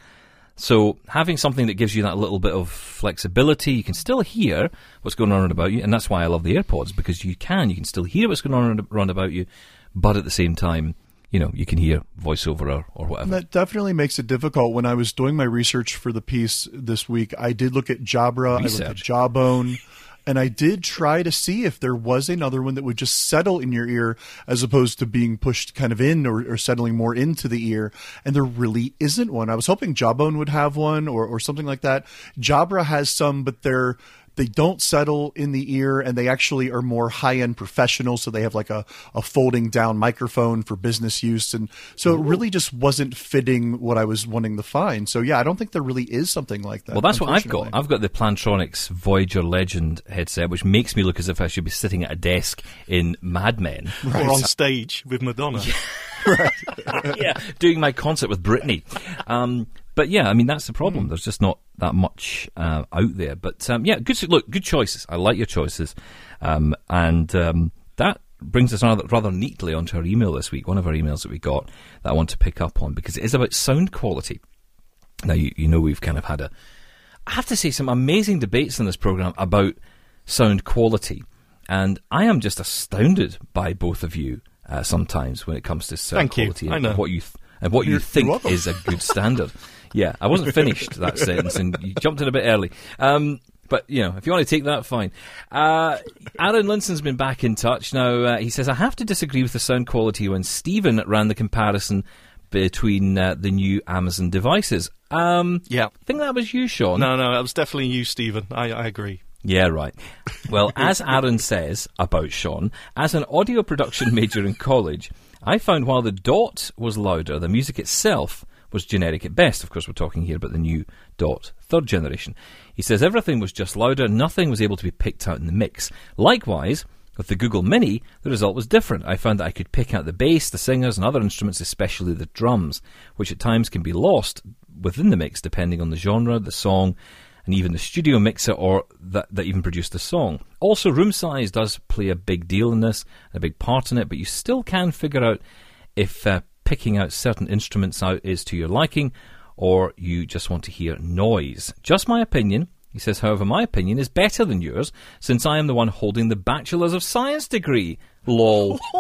So having something that gives you that little bit of flexibility, you can still hear what's going on around about you, and that's why I love the AirPods because you can, you can still hear what's going on around- about you, but at the same time, you know, you can hear voiceover or, or And whatever. that definitely makes it difficult. When I was doing my research for the piece this week, I did look at Jabra, I looked at Jawbone, and I did try to see if there was another one that would just settle in your ear as opposed to being pushed kind of in or, or settling more into the ear. And there really isn't one. I was hoping Jawbone would have one or, or something like that. Jabra has some, but they're they don't settle in the ear and they actually are more high-end professional so they have like a, a folding down microphone for business use and so it really just wasn't fitting what i was wanting to find so yeah i don't think there really is something like that Well, that's what I've got. I've got the Plantronics Voyager Legend headset, which makes me look as if I should be sitting at a desk in Mad Men. Or on stage with Madonna. <laughs> <laughs> yeah, doing my concert with Britney. Um, but yeah, I mean that's the problem. There's just not that much uh, out there. But um, yeah, good. Look, good choices. I like your choices, um, and um, that brings us rather, rather neatly onto our email this week. One of our emails that we got that I want to pick up on because it is about sound quality. Now you, you know we've kind of had a, I have to say, some amazing debates in this program about sound quality, and I am just astounded by both of you uh, sometimes when it comes to sound Thank you. quality I and what you th- and what you think is a good standard. <laughs> yeah, I wasn't finished that <laughs> sentence, and you jumped in a bit early. Um, but you know, if you want to take that, fine. Uh, Aaron Linson's been back in touch now. Uh, he says I have to disagree with the sound quality when Stephen ran the comparison between uh, the new Amazon devices. Um, Yeah. I think that was you, Sean. No, no, that was definitely you, Stephen. I, I agree. Yeah, right. Well, <laughs> as Aaron says about Sean, as an audio production major in college, I found while the dot was louder, the music itself was generic at best. Of course, we're talking here about the new dot third generation. He says everything was just louder, nothing was able to be picked out in the mix. Likewise, with the Google Mini, the result was different. I found that I could pick out the bass, the singers, and other instruments, especially the drums, which at times can be lost within the mix depending on the genre, the song, and even the studio mixer or that, that even produced the song. Also, room size does play a big deal in this, a big part in it, but you still can figure out if uh, picking out certain instruments out is to your liking or you just want to hear noise. Just my opinion. He says, however, my opinion is better than yours since I am the one holding the Bachelor's of Science degree. Lol. <laughs>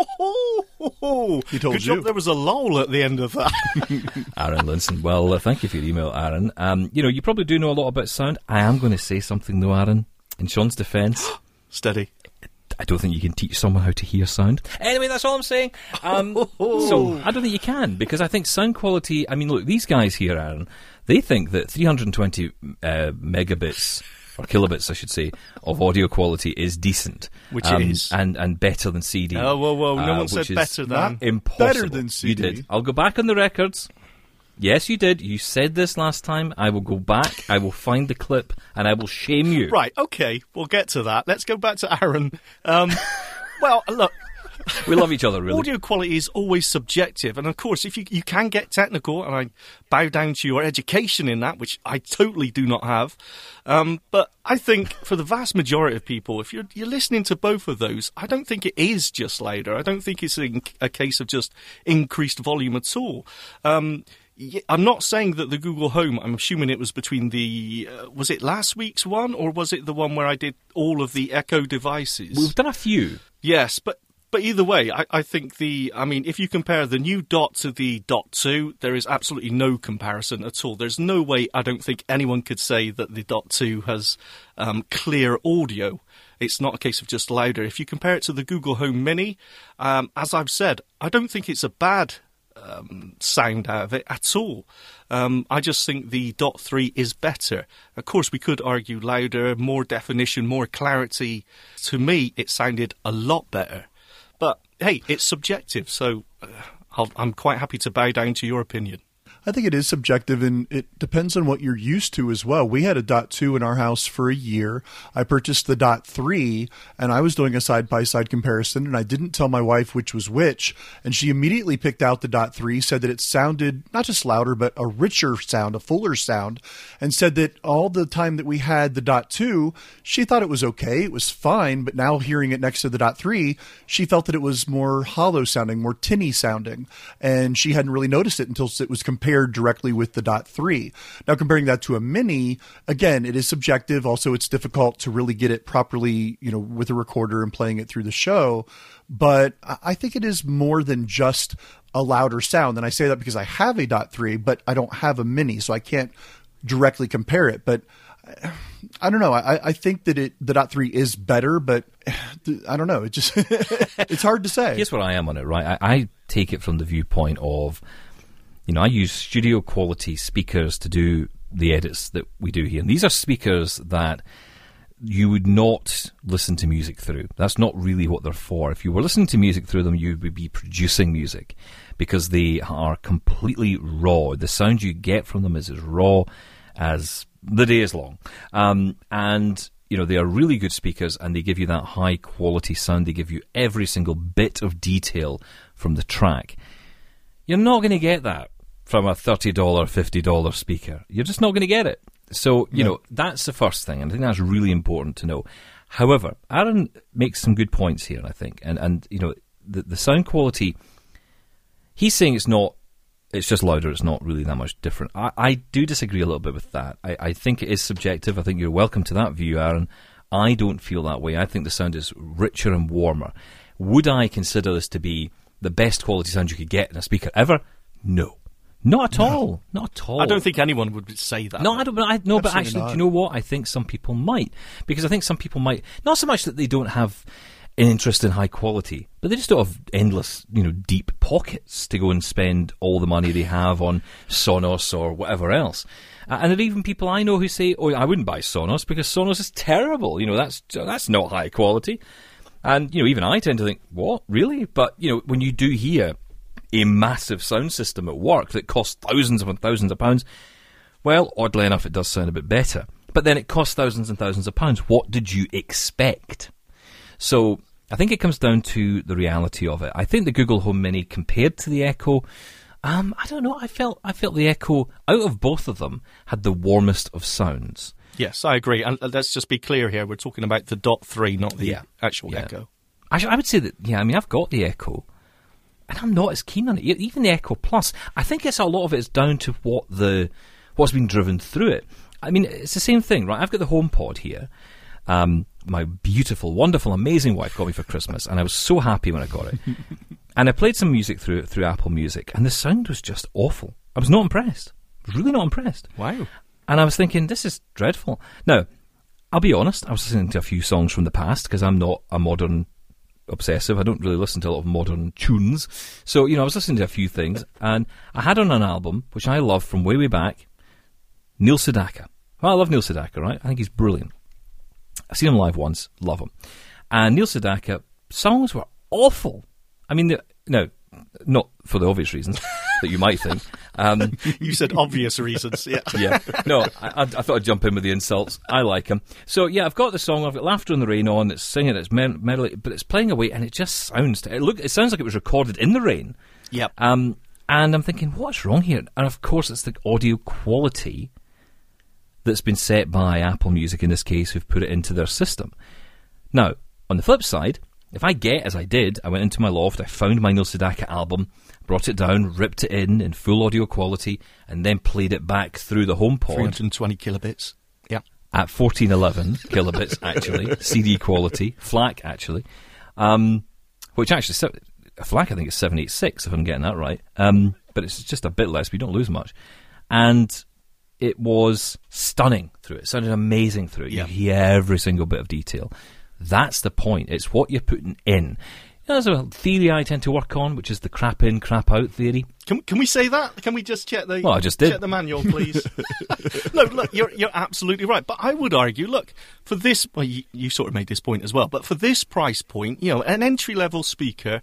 He told Good you. job there was a lull at the end of that. <laughs> Aaron Linson. Well, uh, thank you for your email, Aaron. Um, you know, you probably do know a lot about sound. I am going to say something, though, Aaron. In Sean's defence, <gasps> Steady. I don't think you can teach someone how to hear sound. Anyway, that's all I'm saying. Um, <laughs> so I don't think you can because I think sound quality. I mean, look, these guys here, Aaron, they think that 320 uh, megabits or kilobits, I should say, of audio quality is decent, Which um, is. and and better than CD. Oh, whoa, whoa, no uh, one said better than. Impossible. Better than You CD. did. I'll go back on the records. Yes, you did. You said this last time. I will go back. I will find the clip and I will shame you. Right, okay, we'll get to that. Let's go back to Aaron. Um, well, look, We love each other, really. audio quality is always subjective, and of course, if you you can get technical, and I bow down to your education in that, which I totally do not have. Um, but I think for the vast majority of people, if you're you're listening to both of those, I don't think it is just louder. I don't think it's a, a case of just increased volume at all. Um, I'm not saying that the Google Home. I'm assuming it was between the uh, was it last week's one or was it the one where I did all of the Echo devices? We've done a few. Yes, but but either way, I, I think the I mean, if you compare the new dot to the dot two, there is absolutely no comparison at all. There's no way I don't think anyone could say that the dot two has um, clear audio. It's not a case of just louder. If you compare it to the Google Home Mini, um, as I've said, I don't think it's a bad um, sound out of it at all. Um, I just think the dot three is better. Of course, we could argue louder, more definition, more clarity. To me, it sounded a lot better. But hey, it's subjective, so uh, I'll, I'm quite happy to bow down to your opinion. I think it is subjective and it depends on what you're used to as well. We had a dot two in our house for a year. I purchased the dot three and I was doing a side by side comparison and I didn't tell my wife which was which. And she immediately picked out the dot three, said that it sounded not just louder, but a richer sound, a fuller sound, and said that all the time that we had the dot two, she thought it was okay. It was fine. But now hearing it next to the dot three, she felt that it was more hollow sounding, more tinny sounding. And she hadn't really noticed it until it was compared directly with the dot three. Now comparing that to a mini, again, it is subjective. Also, it's difficult to really get it properly, you know, with a recorder and playing it through the show. But I think it is more than just a louder sound. And I say that because I have a dot three, but I don't have a mini, so I can't directly compare it. But I don't know. I, I think that it the dot three is better, but I don't know. It just <laughs> it's hard to say. Here's what I am on it, right? I, I take it from the viewpoint of, you know, I use studio quality speakers to do the edits that we do here. And these are speakers that you would not listen to music through. That's not really what they're for. If you were listening to music through them, you would be producing music because they are completely raw. The sound you get from them is as raw as the day is long. Um, and you know they are really good speakers, and they give you that high quality sound. They give you every single bit of detail from the track. You're not going to get that from a thirty dollar, fifty dollar speaker. You're just not going to get it. So you know that's the first thing, and I think that's really important to know. However, Aaron makes some good points here, I think, and and you know the the sound quality. He's saying it's not. It's just louder. It's not really that much different. I, I do disagree a little bit with that. I, I think it is subjective. I think you're welcome to that view, Aaron. I don't feel that way. I think the sound is richer and warmer. Would I consider this to be the best quality sound you could get in a speaker ever? No. Not at all. Not at all. I don't think anyone would say that. No, I don't. But I, no, but actually, not. do you know what? I think some people might because I think some people might not so much that they don't have an interest in high quality, but they just don't have endless, you know, deep pockets to go and spend all the money they have on Sonos or whatever else. Uh, and there are even people I know who say, "Oh, I wouldn't buy Sonos because Sonos is terrible. You know, that's that's not high quality." And you know, even I tend to think, "What, really?" But you know, when you do hear a massive sound system at work that costs thousands upon thousands of pounds, well, oddly enough, it does sound a bit better. But then it costs thousands and thousands of pounds. What did you expect? So I think it comes down to the reality of it. I think the Google Home Mini compared to the Echo, um, I don't know. I felt I felt the Echo out of both of them had the warmest of sounds. Yes, I agree. And uh, let's just be clear here. We're talking about the Dot 3, not the Yeah. actual Yeah. Echo. Actually, I would say that yeah. I mean, I've got the Echo, and I'm not as keen on it. Even the Echo Plus, I think it's a lot of it is down to what the what's been driven through it. I mean, it's the same thing, right? I've got the HomePod here. Um, my beautiful, wonderful, amazing wife got me for Christmas, and I was so happy when I got it. <laughs> and I played some music through through Apple Music, and the sound was just awful. I was not impressed. I was really not impressed. Wow. And I was thinking, this is dreadful. Now, I'll be honest, I was listening to a few songs from the past because I'm not a modern obsessive. I don't really listen to a lot of modern tunes. So, you know, I was listening to a few things and I had on an album, which I love from way, way back, Neil Sedaka. Well, I love Neil Sedaka, right? I think he's brilliant. I've seen him live once, love him. And Neil Sedaka, songs were awful. I mean, no, not for the obvious reasons <laughs> that you might think. Um, <laughs> You said obvious reasons. Yeah. <laughs> yeah. No, I, I, thought I'd jump in with the insults. I like him. So yeah, I've got the song. I've got "Laughter in the Rain" on. It's singing. It's mer- merrily, but it's playing away, and it just sounds. It look. It sounds like it was recorded in the rain. Yep. Um, and I'm thinking, what's wrong here? And of course, it's the audio quality that's been set by Apple Music in this case, who've put it into their system. Now, on the flip side, if I get as I did, I went into my loft, I found my Neil Sedaka album, brought it down, ripped it in in full audio quality, and then played it back through the home HomePod 320 kilobits. Yeah. at 1411 <laughs> kilobits, actually, CD quality, FLAC, actually, um, which actually, FLAC I think is 786, if I'm getting that right, um, but it's just a bit less, you don't lose much. And it was stunning through it. It sounded amazing through it. Yeah. You hear every single bit of detail. That's the point. It's what you're putting in. There's a theory I tend to work on, which is the crap in, crap out theory. Can, can we say that? Can we just check the Well, I just did. check the manual, please? <laughs> no, look, you're you're absolutely right. But I would argue, look, for this, well, you, you sort of made this point as well. But for this price point, you know, an entry level speaker,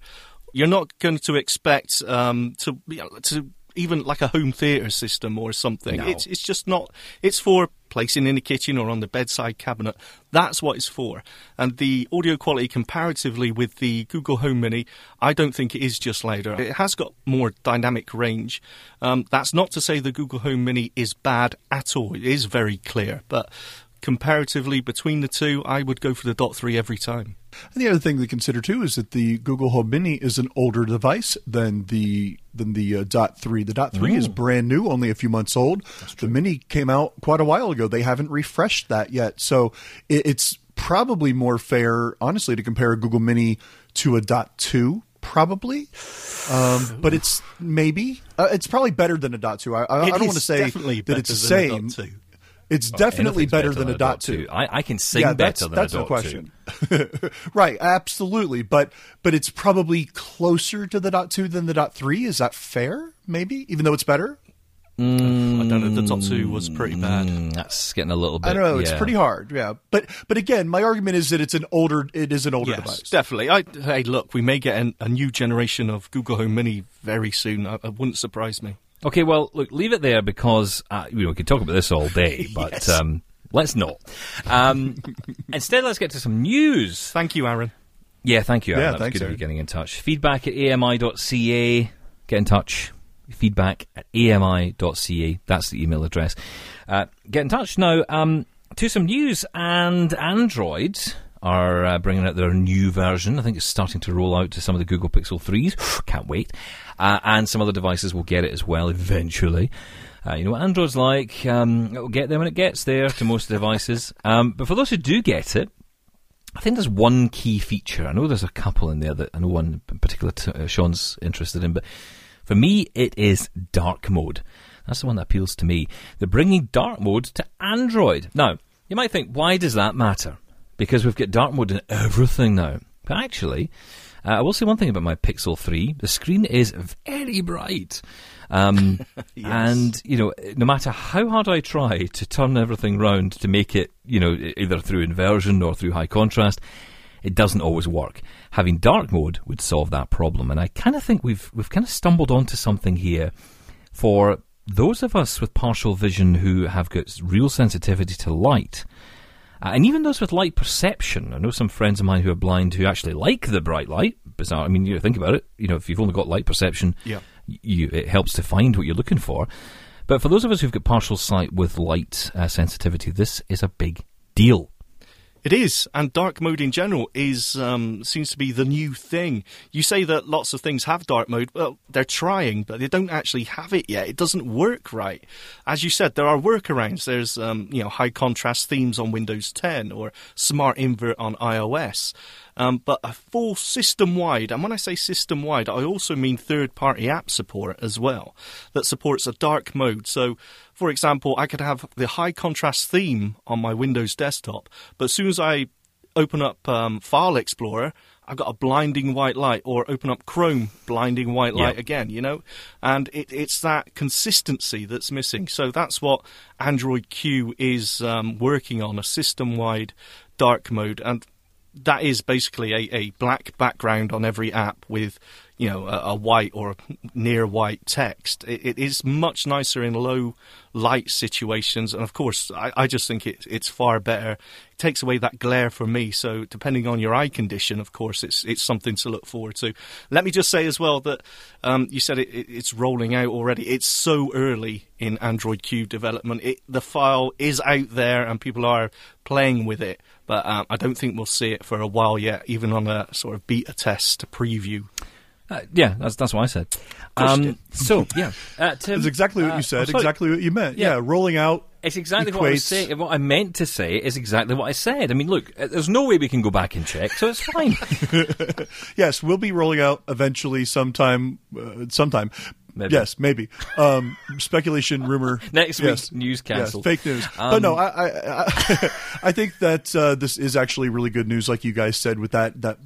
you're not going to expect um, to you know, to even like a home theatre system or something. No. It's it's just not. It's for placing in the kitchen or on the bedside cabinet. That's what it's for. And the audio quality comparatively with the Google Home Mini, I don't think it is just louder. It has got more dynamic range. Um, that's not to say the Google Home Mini is bad at all. It is very clear, but comparatively between the two, I would go for the Dot Three every time. And the other thing to consider too is that the Google Home Mini is an older device than the than the uh, Dot Three. The Dot Three is brand new, only a few months old. The Mini came out quite a while ago. They haven't refreshed that yet, so it, it's probably more fair, honestly, to compare a Google Mini to a Dot Two. Probably, um, but it's maybe uh, it's probably better than a Dot Two. I, I, I don't want to say that it's the same. Dot 2. It's definitely Anything's better, than, a Dot Two. I, I can sing yeah, better that's, than that's no dot question. two. <laughs> right, absolutely. But but it's probably closer to the dot two than the dot three. Is that fair? Maybe, even though it's better. I don't know. The Dot Two was pretty bad. Mm, that's getting a little bit. I don't know. It's yeah. pretty hard. Yeah, but but again, my argument is that it's an older. It is an older Yes, device. definitely. I, hey, look, we may get an, a new generation of Google Home Mini very soon. I, it wouldn't surprise me. Okay, well, look, leave it there because uh, you know we could talk about this all day, <laughs> but Yes. um, let's not. Um, <laughs> instead, let's get to some news. Thank you, Aaron. Yeah, thank you. Aaron. Yeah, that thanks, good of you Aaron. getting in touch. Feedback at ami.ca. Get in touch. Feedback at ami.ca. That's the email address. Uh, get in touch now. Um, to some news and Android are uh, bringing out their new version. I think it's starting to roll out to some of the Google Pixel 3s. <sighs> Can't wait. Uh, and some other devices will get it as well eventually. Uh, you know what Android's like. Um, it will get there when it gets there to most devices. <laughs> Um, but for those who do get it, I think there's one key feature. I know there's a couple in there that I know one in particular t- uh, Sean's interested in, but for me, it is dark mode. That's the one that appeals to me. They're bringing dark mode to Android. Now, you might think, why does that matter? Because we've got dark mode in everything now. But actually, uh, I will say one thing about my Pixel 3. The screen is very bright. Um, <laughs> And, you know, no matter how hard I try to turn everything round to make it, you know, either through inversion or through high contrast, it doesn't always work. Having dark mode would solve that problem. And I kind of think we've, we've kind of stumbled onto something here for those of us with partial vision who have got real sensitivity to light. Uh, and even those with light perception, I know some friends of mine who are blind who actually like the bright light. Bizarre. I mean, you think about it. You know, if you've only got light perception, Yeah. you, it helps to find what you're looking for. But for those of us who've got partial sight with light uh, sensitivity, this is a big deal. It is, and dark mode in general is um, seems to be the new thing. You say that lots of things have dark mode. Well, they're trying, but they don't actually have it yet. It doesn't work right. As you said, there are workarounds. There's um, you know high contrast themes on Windows 10 or smart invert on iOS. Um, but a full system wide, and when I say system wide, I also mean third party app support as well that supports a dark mode. So, for example, I could have the high contrast theme on my Windows desktop, but as soon as I open up um, File Explorer, I've got a blinding white light, or open up Chrome, blinding white light Yeah. again, you know? And it, it's that consistency that's missing. So that's what Android Q is um, working on a system wide dark mode. And that is basically a, a black background on every app with you know a, a white or near white text. It, it is much nicer in low light situations. And of course i, I just think it, it's far better. It takes away that glare for me. So depending on your eye condition of course it's it's something to look forward to. Let me just say as well that um, you said it, it, it's rolling out already. It's so early in android q development. The file is out there and people are playing with it. But um, I don't think we'll see it for a while yet, even on a sort of beta test a preview. Uh, yeah, that's that's what I said. Um, so yeah, uh, Tim, That's exactly what uh, you said. Exactly what you meant. Yeah. Yeah, rolling out. It's exactly what I was saying. What I meant to say is exactly what I said. I mean, look, uh, there's no way we can go back and check, so it's fine. <laughs> <laughs> Yes, we'll be rolling out eventually, sometime. Uh, sometime. Maybe. Yes, maybe. Um, speculation, rumor. <laughs> Next yes. week's news Yes, fake news. Um, but no, I, I, I, I think that uh, this is actually really good news, like you guys said, with that that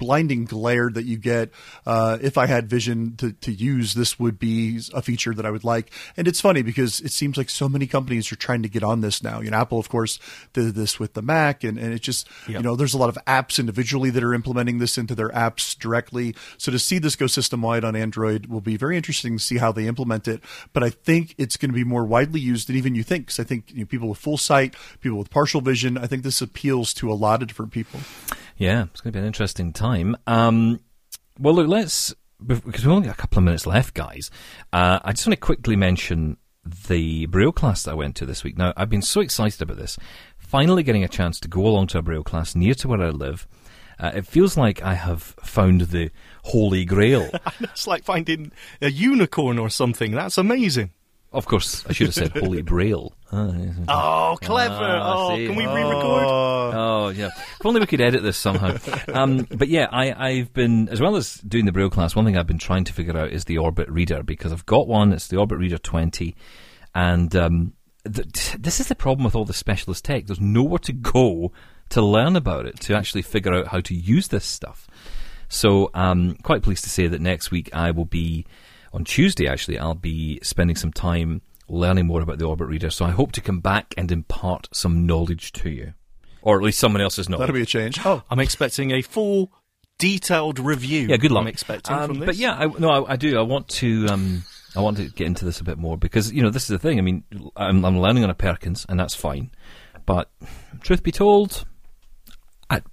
blinding glare that you get. Uh, if I had vision to, to use, this would be a feature that I would like. And it's funny because it seems like so many companies are trying to get on this now. You know, Apple, of course, did this with the Mac, and, and it just, you know, there's a lot of apps individually that are implementing this into their apps directly. So to see this go system wide on Android will be very interesting to see how they implement it. But I think it's going to be more widely used than even you think. Because I think you know, people with full sight, people with partial vision, I think this appeals to a lot of different people. Yeah, it's going to be an interesting time. Um, well, look, let's because we've only got a couple of minutes left, guys. Uh, I just want to quickly mention the Braille class that I went to this week. Now, I've been so excited about this. Finally, getting a chance to go along to a Braille class near to where I live. Uh, it feels like I have found the holy grail. <laughs> It's like finding a unicorn or something. That's amazing. Of course, I should have said holy <laughs> Braille. Ah. Oh, clever. Ah, oh, can we re-record? Oh yeah. If only we could edit this somehow. <laughs> Um, but yeah, I, I've been as well as doing the Braille class. One thing I've been trying to figure out is the Orbit Reader because I've got one. It's the Orbit Reader 20, and um, th- this is the problem with all the specialist tech. There's nowhere to go to learn about it to actually figure out how to use this stuff. So I'm quite pleased to say that next week I will be on Tuesday. Actually, I'll be spending some time learning more about the Orbit Reader. So I hope to come back and impart some knowledge to you, or at least someone else's knowledge. That'll be a change. Oh, I'm expecting a full, detailed review. yeah, good luck. I'm expecting Um, from this. But yeah, I, no, I, I do. I want to. Um, I want to get into this a bit more because you know this is the thing. I mean, I'm, I'm learning on a Perkins, and that's fine. But truth be told, I'd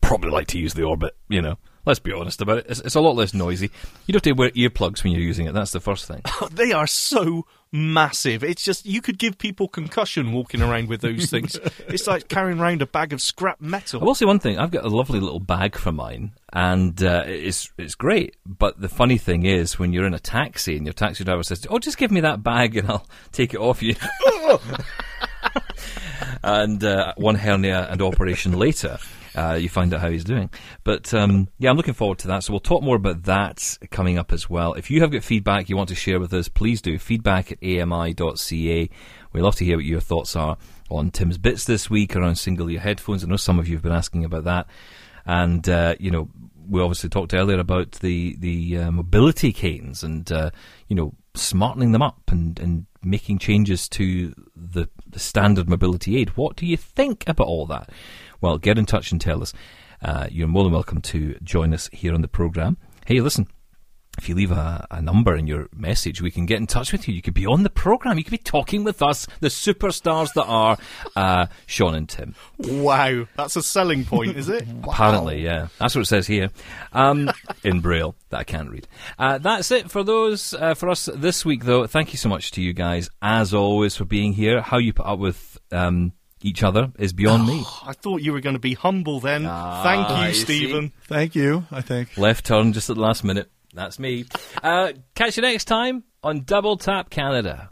probably like to use the Orbit. You know, Let's be honest about it. It's, it's a lot less noisy. You don't have to wear earplugs when you're using it. That's the first thing. <laughs> They are so massive. It's just you could give people concussion walking around with those things. <laughs> it's like carrying around a bag of scrap metal. I will say one thing. I've got a lovely little bag for mine, and uh, it's it's great. But the funny thing is, when you're in a taxi and your taxi driver says, "Oh, just give me that bag and I'll take it off you," <laughs> and uh, one hernia and operation later. Uh, you find out how he's doing. But um, yeah, I'm looking forward to that. So we'll talk more about that coming up as well. If you have got feedback you want to share with us, please do. Feedback at ami.ca. We love to hear what your thoughts are on Tim's bits this week around single ear headphones. I know some of you have been asking about that. And, uh, you know, we obviously talked earlier about the, the uh, mobility canes and, uh, you know, smartening them up and, and making changes to the, the standard mobility aid. What do you think about all that? Well, get in touch and tell us. Uh, you're more than welcome to join us here on the programme. Hey, listen, if you leave a, a number in your message, we can get in touch with you. You could be on the programme. You could be talking with us, the superstars that are <laughs> uh, Sean and Tim. wow, that's a selling point, is it? <laughs> Apparently, yeah. That's what it says here um, <laughs> in Braille that I can't read. Uh, that's it for those uh, for us this week, though. Thank you so much to you guys, as always, for being here. How you put up with um, each other is beyond me. <sighs> I thought you were going to be humble then. Ah, Thank you, you see. Stephen. Thank you. I think. Left turn just at the last minute. That's me. Uh, catch you next time on Double Tap Canada.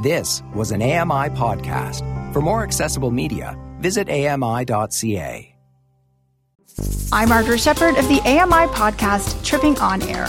This was an AMI podcast. For more accessible media, visit ami.ca. I'm Margaret Shepard of the AMI podcast Tripping On Air.